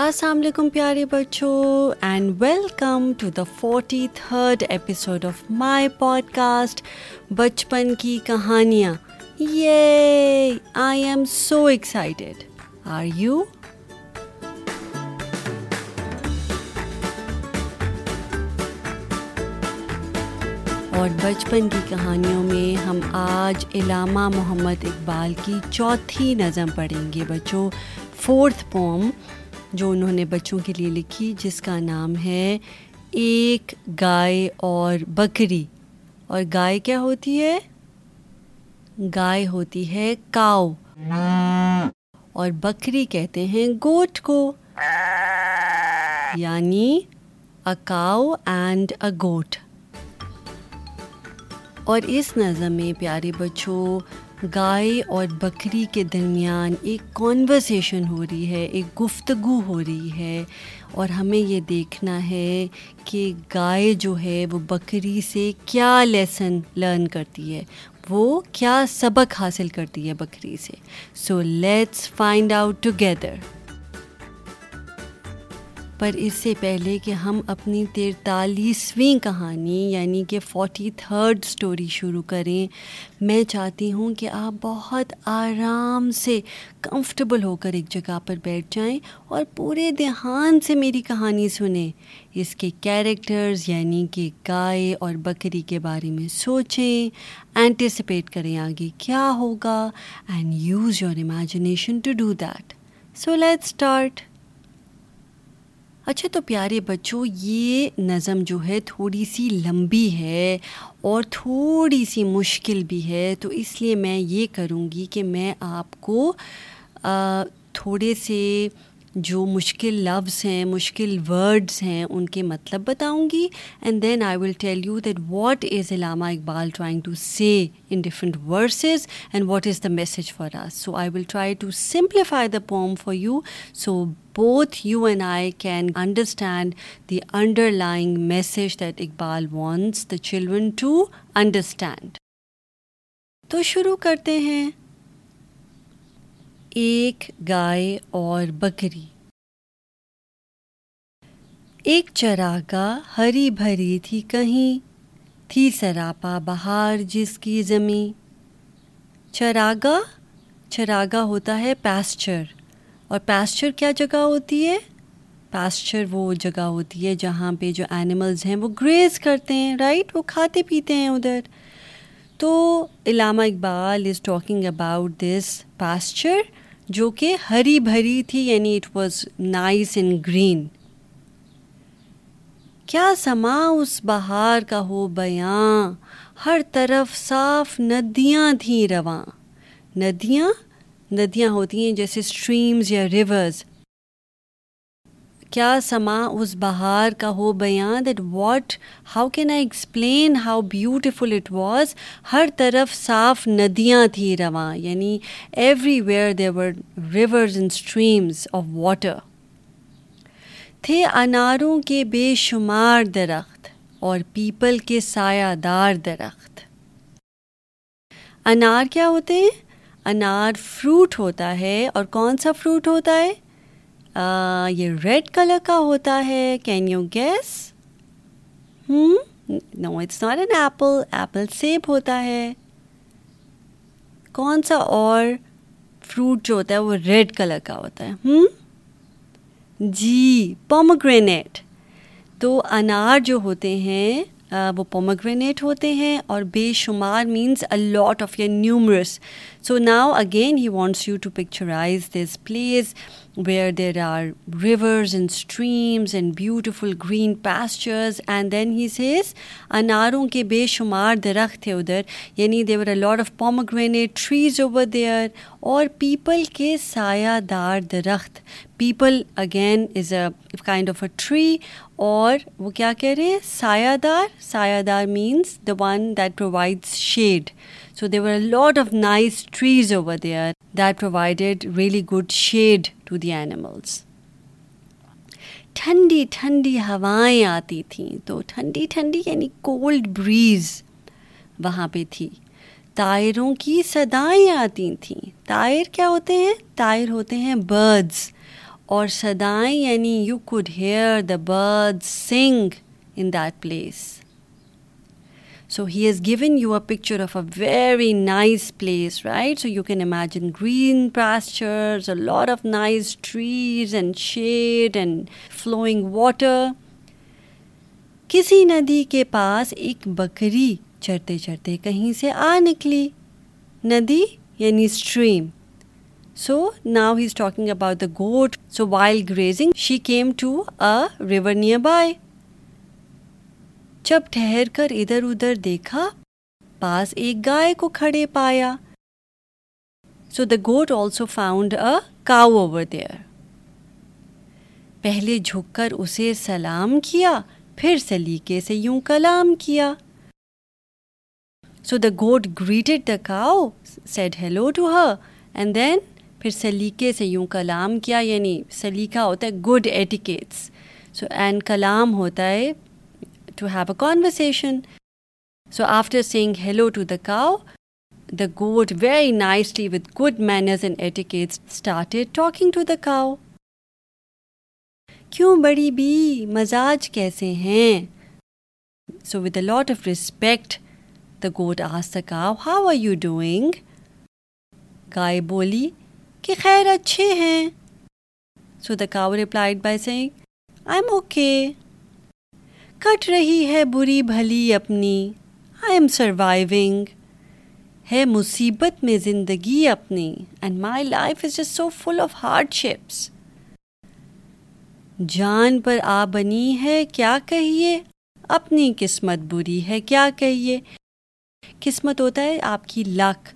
السلام علیکم پیارے بچوں and welcome to the forty third episode of my podcast بچپن کی کہانیاں یہ I am so excited are you اور بچپن کی کہانیوں میں ہم آج علامہ محمد اقبال کی چوتھی نظم پڑھیں گے بچوں فورتھ پوم جو انہوں نے بچوں کے لیے لکھی جس کا نام ہے ایک گائے اور بکری اور گائے کیا ہوتی ہے گائے ہوتی ہے کاؤ اور بکری کہتے ہیں گوٹ کو یعنی ا کاؤ اینڈ گوٹ اور اس نظم میں پیارے بچوں گائے اور بکری کے درمیان ایک کانورسیشن ہو رہی ہے ایک گفتگو ہو رہی ہے اور ہمیں یہ دیکھنا ہے کہ گائے جو ہے وہ بکری سے کیا لیسن لرن کرتی ہے وہ کیا سبق حاصل کرتی ہے بکری سے so let's find out together پر اس سے پہلے کہ ہم اپنی تیرتالیسویں کہانی یعنی کہ فورٹی تھرڈ اسٹوری شروع کریں میں چاہتی ہوں کہ آپ بہت آرام سے کمفرٹیبل ہو کر ایک جگہ پر بیٹھ جائیں اور پورے دھیان سے میری کہانی سنیں اس کے کیریکٹرز یعنی کہ گائے اور بکری کے بارے میں سوچیں اینٹیسپیٹ کریں آگے کیا ہوگا and use your imagination to do that so let start اچھا تو پیارے بچوں یہ نظم جو ہے تھوڑی سی لمبی ہے اور تھوڑی سی مشکل بھی ہے تو اس لیے میں یہ کروں گی کہ میں آپ کو تھوڑے سے جو مشکل لفظ ہیں مشکل ورڈس ہیں ان کے مطلب بتاؤں گی and then I will tell you that what is Allama Iqbal trying to say in different verses and what is the message for us so I will try to simplify the poem for you so both you and I can understand the underlying message that Iqbal wants the children to understand تو شروع کرتے ہیں ایک گائے اور بکری ایک چراگاہ ہری بھری تھی کہیں تھی سراپا بہار جس کی زمیں چراگا چراگا ہوتا ہے پیسچر اور پیسچر کیا جگہ ہوتی ہے پیسچر وہ جگہ ہوتی ہے جہاں پہ جو اینیملز ہیں وہ گریز کرتے ہیں رائٹ وہ کھاتے پیتے ہیں ادھر تو Allama Iqbal is talking about this pasture جو کہ ہری بھری تھی یعنی it was nice and green کیا سما اس بہار کا ہو بیاں ہر طرف صاف ندیاں تھیں رواں ندیاں ندیاں ہوتی ہیں جیسے اسٹریمز یا ریورز کیا سما اس بہار کا ہو بیاں that what how can I explain how beautiful it was ہر طرف صاف ندیاں تھیں رواں یعنی everywhere there were rivers and streams of water تھے اناروں کے بے شمار درخت اور پیپل کے سایہ دار درخت انار کیا ہوتے ہیں انار فروٹ ہوتا ہے اور کون سا فروٹ ہوتا ہے یہ ریڈ کلر کا ہوتا ہے کین یو گیس ہوں it's not an apple apple سیب ہوتا ہے کون سا اور فروٹ جو ہوتا ہے وہ ریڈ کلر کا ہوتا ہے ہوں جی پومو گرینیٹ تو انار جو ہوتے ہیں وہ پومو گرینیٹ ہوتے ہیں اور بے شمار means a lot of your numerous so now again he wants you to picturise this place where there are rivers and streams and beautiful green pastures and then he says اناروں کے بے شمار درخت تھے ادھر یعنی there were a lot of palm trees over there اور پیپل کے سایہ دار درخت people again is a kind of a tree اور وہ کیا کہہ رہے ہیں سایہ دار سایہ دار means the one that provides shade so were lot of nice trees over there that provided really good shade to the animals ٹھنڈی ٹھنڈی ہوائیں آتی تھیں تو ٹھنڈی ٹھنڈی یعنی کولڈ بریز وہاں پہ تھی تائروں کی سدائیں آتی تھیں تائر کیا ہوتے ہیں تائر ہوتے ہیں برڈس اور سدائیں یعنی you could hear the bird sing in that place so he has given you you picture of a very nice place right so you can imagine green flowing water کسی ندی کے پاس ایک بکری چڑھتے چڑھتے کہیں سے آ نکلی ندی یعنی stream so now he is talking about the goat so wild grazing she came to a river nearby جب ٹھہر کر ادھر ادھر دیکھا پاس ایک گائے کو کھڑے پایا so the goat also found a cow over there پہلے جھک کر اسے سلام کیا پھر سلیقے سے یوں کلام کیا so the goat greeted the cow said hello to her and then پھر سلیقے سے یوں کلام کیا یعنی سلیقہ ہوتا ہے گڈ ایٹیکیٹس سو اینڈ کلام ہوتا ہے to have a conversation so after saying hello to the cow the goat very nicely with good manners and started talking to the cow کیوں بڑی بی مزاج کیسے ہیں so with a lot of respect the goat as the cow how are you doing گائے بولی کہ خیر اچھے ہیں so the cow replied by saying I am okay کٹ رہی ہے بری بھلی اپنی آئی ایم سروائیونگ ہے مصیبت میں زندگی اپنی and my life is just so full of hardships جان پر آ بنی ہے کیا کہیے اپنی قسمت بری ہے کیا کہیے قسمت ہوتا ہے آپ کی luck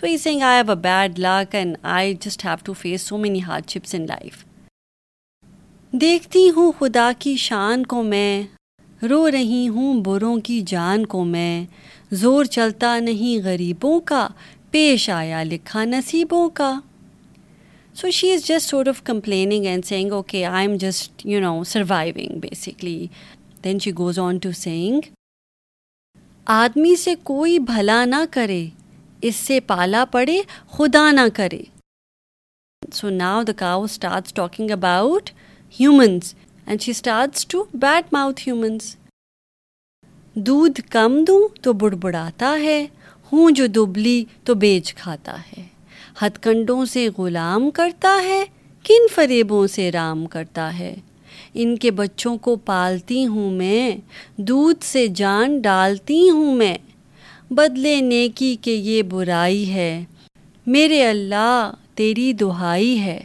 so saying I have a bad luck and I just have to face so many hardships in life دیکھتی ہوں خدا کی شان کو میں رو رہی ہوں بروں کی جان کو میں زور چلتا نہیں غریبوں کا پیش آیا لکھا نصیبوں کا so she is just sort of complaining and saying okay I am just you know surviving basically then she goes on to saying آدمی سے کوئی بھلا نہ کرے اس سے پالا پڑے خدا نہ کرے so now the cow start talking about humans and she starts to bad mouth humans دودھ کم دوں تو بڑبڑاتا ہے ہوں جو دبلی تو بیچ کھاتا ہے ہتھ کنڈوں سے غلام کرتا ہے کن فریبوں سے رام کرتا ہے ان کے بچوں کو پالتی ہوں میں دودھ سے جان ڈالتی ہوں میں بدلے نیکی کہ یہ برائی ہے میرے اللہ تیری دہائی ہے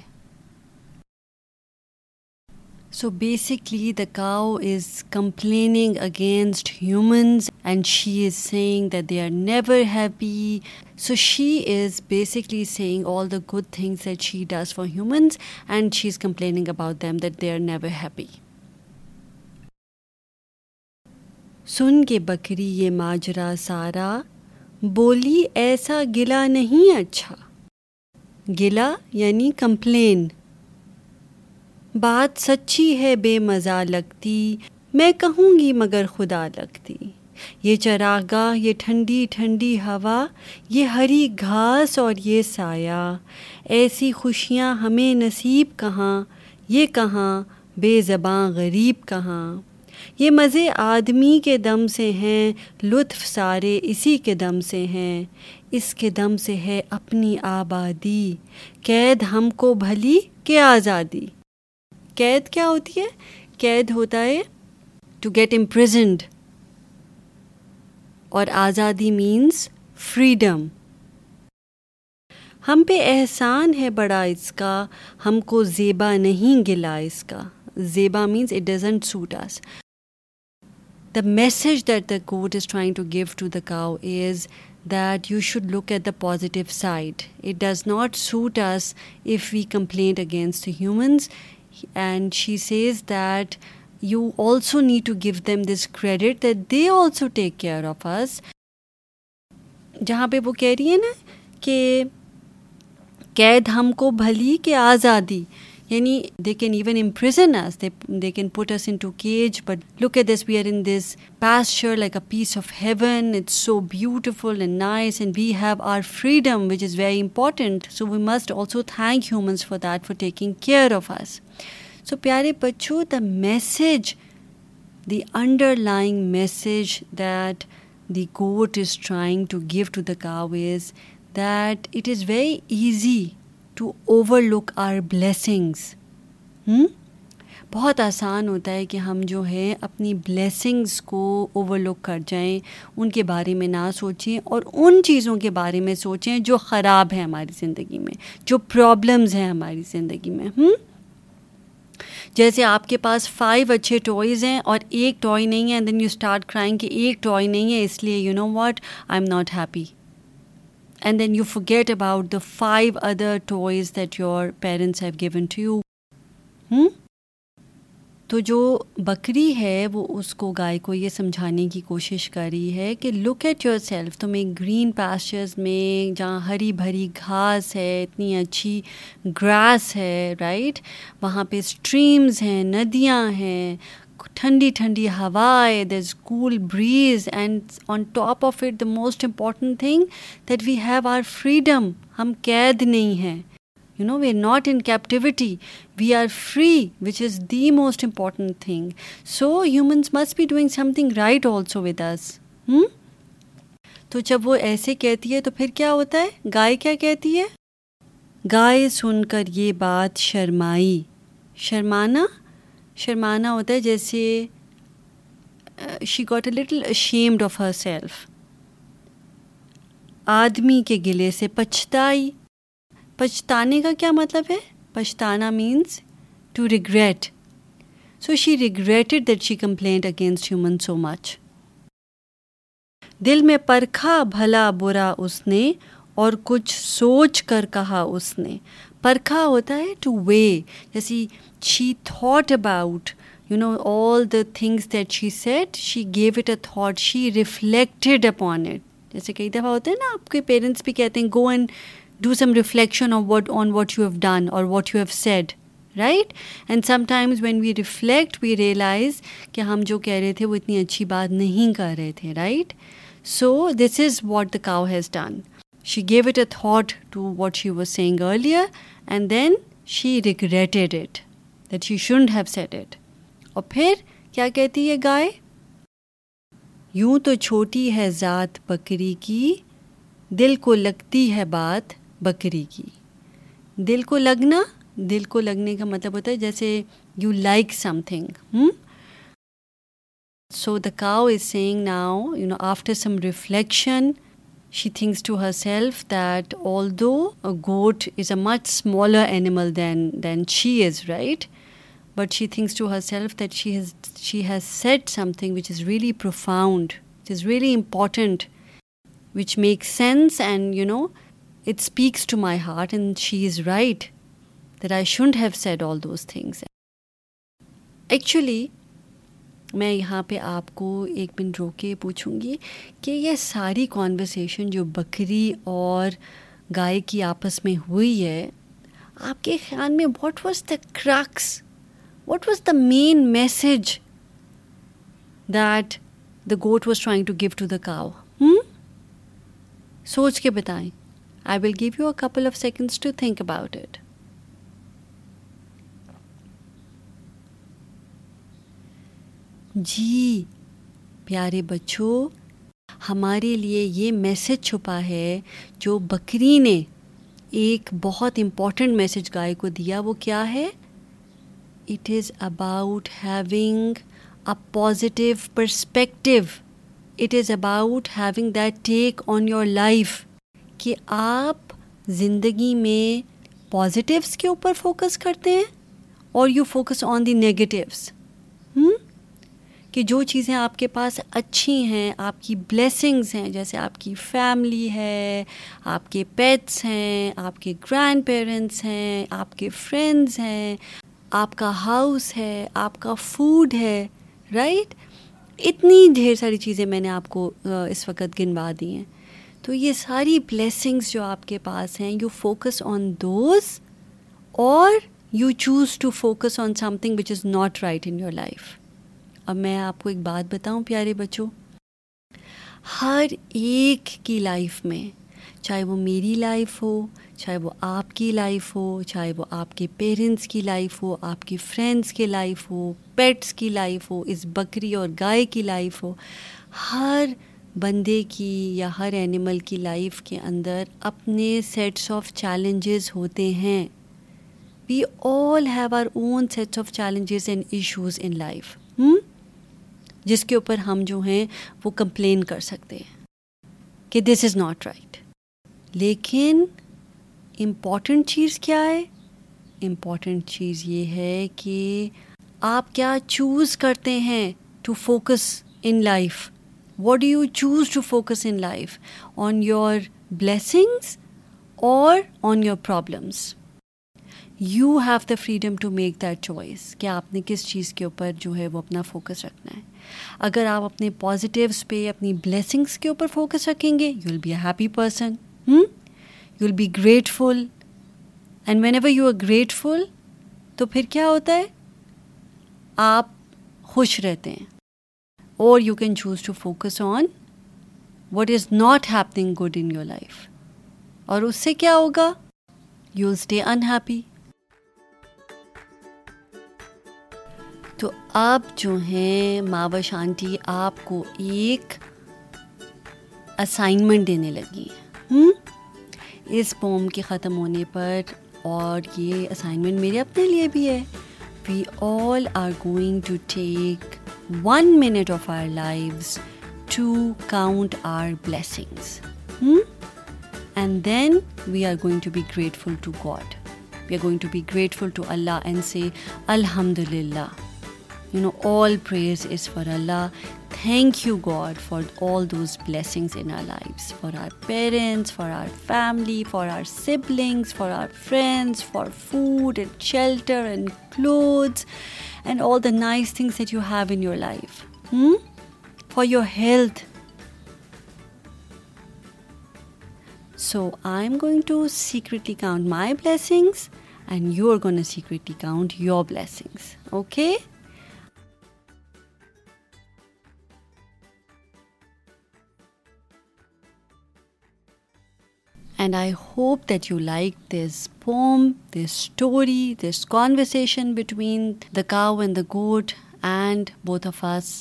so basically the cow is complaining against humans and she is saying that they are never happy so she is basically saying all the good things that she does for humans and she is complaining about them that they are never happy سن کے بکری یہ ماجرا سارا بولی ایسا گلا نہیں اچھا گلا یعنی کمپلین بات سچی ہے بے مزہ لگتی میں کہوں گی مگر خدا لگتی یہ چراگاہ یہ ٹھنڈی ٹھنڈی ہوا یہ ہری گھاس اور یہ سایہ ایسی خوشیاں ہمیں نصیب کہاں یہ کہاں بے زباں غریب کہاں یہ مزے آدمی کے دم سے ہیں لطف سارے اسی کے دم سے ہیں اس کے دم سے ہے اپنی آبادی قید ہم کو بھلی کہ آزادی قید کیا ہوتی ہے قید ہوتا ہے ٹو گیٹ امپریزنڈ اور آزادی مینس فریڈم ہم پہ احسان ہے بڑا اس کا ہم کو زیبا نہیں گلا اس کا زیبا means it doesn't suit us the message that the goat is trying to give to the cow is that you should look at the positive side it does not suit us if we complaint against humans and she says that you also need to give them this credit that they also take care of us جہاں پہ وہ کہہ رہی ہے نا کہ قید ہم کو بھلی کہ آزادی They can even imprison us. They can put us into cage. But look at this. We are in this pasture like a piece of heaven. It's so beautiful and nice. And we have our freedom, which is very important. So we must also thank humans for that, for taking care of us. So, Pyare Bachcho, the message, the underlying message that the goat is trying to give to the cow is that it is very easy to overlook our blessings بہت آسان ہوتا ہے کہ ہم جو ہے اپنی blessings کو اوور لک کر جائیں ان کے بارے میں نہ سوچیں اور ان چیزوں کے بارے میں سوچیں جو خراب ہیں ہماری زندگی میں جو پرابلمز ہیں ہماری زندگی میں ہوں hmm? جیسے آپ کے پاس فائیو اچھے ٹوائز ہیں اور ایک ٹوائے نہیں ہے دین یو اسٹارٹ کرائنگ کہ ایک ٹوائے نہیں ہے اس لیے you know what I am not happy and then you forget about the five other toys that your parents have given to you ہوں تو جو بکری ہے وہ اس کو گائے کو یہ سمجھانے کی کوشش کر رہی ہے کہ لک ایٹ یور سیلف تمہیں گرین پیسچرز میں جہاں ہری بھری گھاس ہے اتنی اچھی گراس ہے رائٹ وہاں پہ اسٹریمز ہیں ندیاں ہیں ٹھنڈی ٹھنڈی ہوائیں is cool breeze and on top of it the most important thing that we have our freedom ہم قید نہیں ہیں you know we are not in captivity we are free which is the most important thing so humans must be doing something right also with us تو جب وہ ایسے کہتی ہے تو پھر کیا ہوتا ہے گائے کیا کہتی ہے گائے سن کر یہ بات شرمائی شرمانا شرمانا ہوتا ہے جیسے she got a little ashamed of herself آدمی کے گلے سے پچھتائی پچھتانے کا کیا مطلب ہے پچھتانا means to regret so she regretted that she complaint against human so much دل میں پرکھا بھلا برا اس نے اور کچھ سوچ کر کہا اس نے پرکھا ہوتا ہے ٹو وے جیسی she thought about you know all the things that she said she gave it a thought she reflected upon it جیسے کئی دفعہ ہوتے ہیں نا آپ کے پیرنٹس بھی کہتے ہیں go and do some reflection of what on what you have done or what you have said right and sometimes when we reflect we realise کہ ہم جو کہہ رہے تھے وہ اتنی اچھی بات نہیں کر رہے تھے right so this is what the cow has done she gave it a thought to what she was saying earlier and then she regretted it that she shouldn't have said it اور پھر کیا کہتی ہے گائے یوں تو چھوٹی ہے ذات بکری کی دل کو لگتی ہے بات بکری کی دل کو لگنا دل کو لگنے کا مطلب ہوتا ہے جیسے you like something so the cow is saying now you know after some reflection she thinks to herself that although goat is a much smaller animal then then she is right but she thinks to herself that she has she has said something which is really profound is really important which make sense and you know it speaks to my heart and she is right that I should have said all those things actually میں یہاں پہ آپ کو ایک minute رو کے پوچھوں گی کہ یہ ساری کانورسیشن جو بکری اور گائے کی آپس میں ہوئی ہے آپ کے خیال میں what was the crux what was the main message that the goat was trying to give to the cow ہوں سوچ کے بتائیں I will give you a couple of seconds to think about it جی پیارے بچوں ہمارے لیے یہ message چھپا ہے جو بکری نے ایک بہت امپورٹنٹ میسج گائے کو دیا وہ کیا ہے it is about having a positive perspective it is about having that take on your life کہ آپ زندگی میں پازیٹیوس کے اوپر فوکس کرتے ہیں اور you focus on the negatives کہ جو چیزیں آپ کے پاس اچھی ہیں آپ کی بلیسنگس ہیں جیسے آپ کی فیملی ہے آپ کے پیٹس ہیں آپ کے گرینڈ پیرنٹس ہیں آپ کے فرینڈس ہیں آپ کا ہاؤس ہے آپ کا فوڈ ہے رائٹ اتنی ڈھیر ساری چیزیں میں نے آپ کو اس وقت گنوا دی ہیں تو یہ ساری بلیسنگس جو آپ کے پاس ہیں you focus on those or you choose to focus on something which is not right in your life اب میں آپ کو ایک بات بتاؤں پیارے بچوں ہر ایک کی لائف میں چاہے وہ میری لائف ہو چاہے وہ آپ کی لائف ہو چاہے وہ آپ کے پیرنٹس کی لائف ہو آپ کی فرینڈس کی لائف ہو پیٹس کی لائف ہو اس بکری اور گائے کی لائف ہو ہر بندے کی یا ہر اینیمل کی لائف کے اندر اپنے سیٹس آف چیلنجز ہوتے ہیں we all have our own sets of challenges and issues in life جس کے اوپر ہم جو ہیں وہ کمپلین کر سکتے ہیں کہ دس از ناٹ رائٹ لیکن امپورٹنٹ چیز کیا ہے امپورٹنٹ چیز یہ ہے کہ آپ کیا چوز کرتے ہیں to focus in life what do you choose to focus in life on your blessings or on your problems you have the freedom to make that choice کہ آپ نے کس چیز کے اوپر جو ہے وہ اپنا فوکس رکھنا ہے اگر آپ اپنے پازیٹیوس پہ اپنی بلیسنگس کے اوپر فوکس رکھیں گے you will be a happy person ہوں you will be grateful and whenever you are grateful تو پھر کیا ہوتا ہے آپ خوش رہتے ہیں اور you can choose to focus on what is not happening good in your life اور اس سے کیا ہوگا یو ول اسٹے انہیپی تو آپ جو ہیں ماوش آنٹی آپ کو ایک اسائنمنٹ دینے لگی ہوں اس پوم کے ختم ہونے پر اور یہ اسائنمنٹ میرے اپنے لیے بھی ہے we all are going to take one minute of our life to count our blessings and then we are going to be grateful to God we are going to be grateful to Allah and say الحمد للہ you know all praise is for Allah Thank you, God, for all those blessings in our lives, for our parents, for our family, for our siblings, for our friends, for food and shelter and clothes and all the nice things that you have in your life. Hmm? For your health. So I'm going to secretly count my blessings and you're going to secretly count your blessings. Okay? And I hope that you like this poem this story this conversation between the cow and the goat and both of us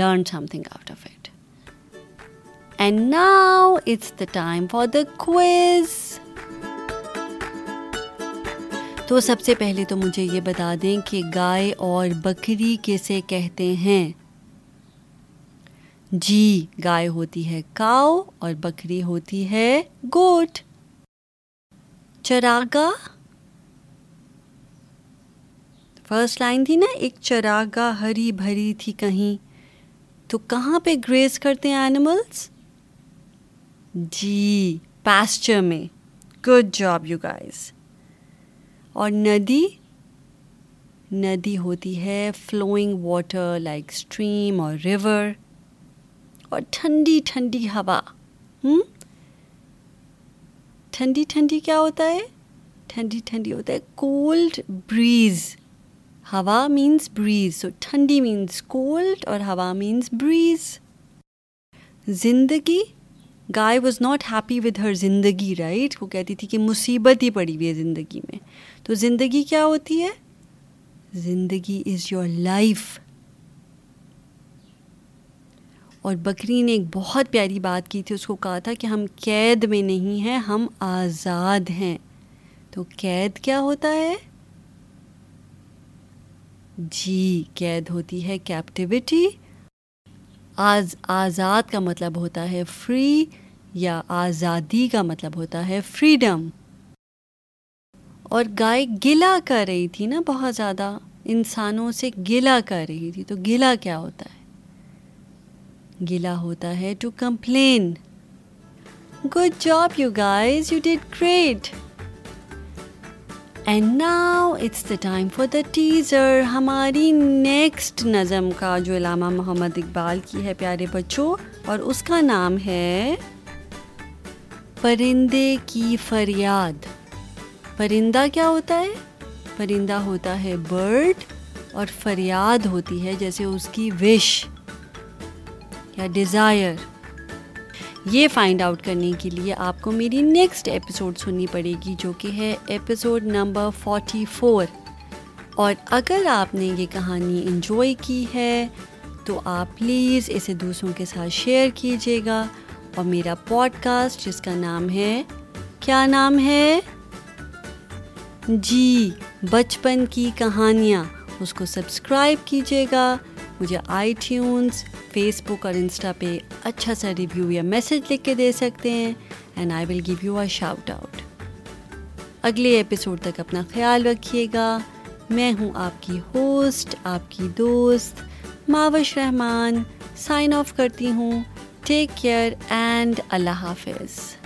learn something out of it and now it's the time for the quiz تو سب سے پہلے تو مجھے یہ بتا دیں کہ گائے اور بکری کیسے کہتے ہیں جی گائے ہوتی ہے کاؤ اور بکری ہوتی ہے گوٹ چراگا فرسٹ لائن تھی نا ایک چراگا ہری بھری تھی کہیں تو کہاں پہ گریز کرتے ہیں اینیملس جی پیسچر میں گڈ جاب یو گائز اور ندی ندی ہوتی ہے flowing water like stream or river ٹھنڈی ٹھنڈی ہوا ہوں ٹھنڈی ٹھنڈی کیا ہوتا ہے ٹھنڈی ٹھنڈی ہوتا ہے کولڈ بریز ہوا مینس بریز ٹھنڈی مینس کولڈ اور ہوا مینس بریز زندگی گائے was not happy with her زندگی رائٹ وہ کہتی تھی کہ مصیبت ہی پڑی ہوئی ہے زندگی میں تو زندگی کیا ہوتی ہے زندگی از یور لائف اور بکری نے ایک بہت پیاری بات کی تھی اس کو کہا تھا کہ ہم قید میں نہیں ہیں ہم آزاد ہیں تو قید کیا ہوتا ہے جی قید ہوتی ہے کیپٹیوٹی آز آزاد کا مطلب ہوتا ہے فری یا آزادی کا مطلب ہوتا ہے فریڈم اور گائے گلا کر رہی تھی نا بہت زیادہ انسانوں سے گلا کر رہی تھی تو گلا کیا ہوتا ہے گلا ہوتا ہے to complain good job you guys you know it's the time for the teaser ہماری نیکسٹ نظم کا جو علامہ محمد اقبال کی ہے پیارے بچوں اور اس کا نام ہے پرندے کی فریاد پرندہ کیا ہوتا ہے پرندہ ہوتا ہے برڈ اور فریاد ہوتی ہے جیسے اس کی وش یا ڈیزائر یہ فائنڈ آؤٹ کرنے کے لیے آپ کو میری نیکسٹ ایپیسوڈ سننی پڑے گی جو کہ ہے ایپیسوڈ نمبر فورٹی فور اور اگر آپ نے یہ کہانی انجوائے کی ہے تو آپ پلیز اسے دوسروں کے ساتھ شیئر کیجیے گا اور میرا پوڈ کاسٹ جس کا نام ہے کیا نام ہے جی بچپن کی کہانیاں اس کو سبسکرائب کیجیے گا مجھے آئی ٹیونز فیس بک اور انسٹا پہ اچھا سا ریویو یا میسج لکھ کے دے سکتے ہیں and I will give you a shout out اگلے ایپیسوڈ تک اپنا خیال رکھیے گا میں ہوں آپ کی ہوسٹ آپ کی دوست ماوش رحمان سائن آف کرتی ہوں ٹیک کیئر اینڈ اللہ حافظ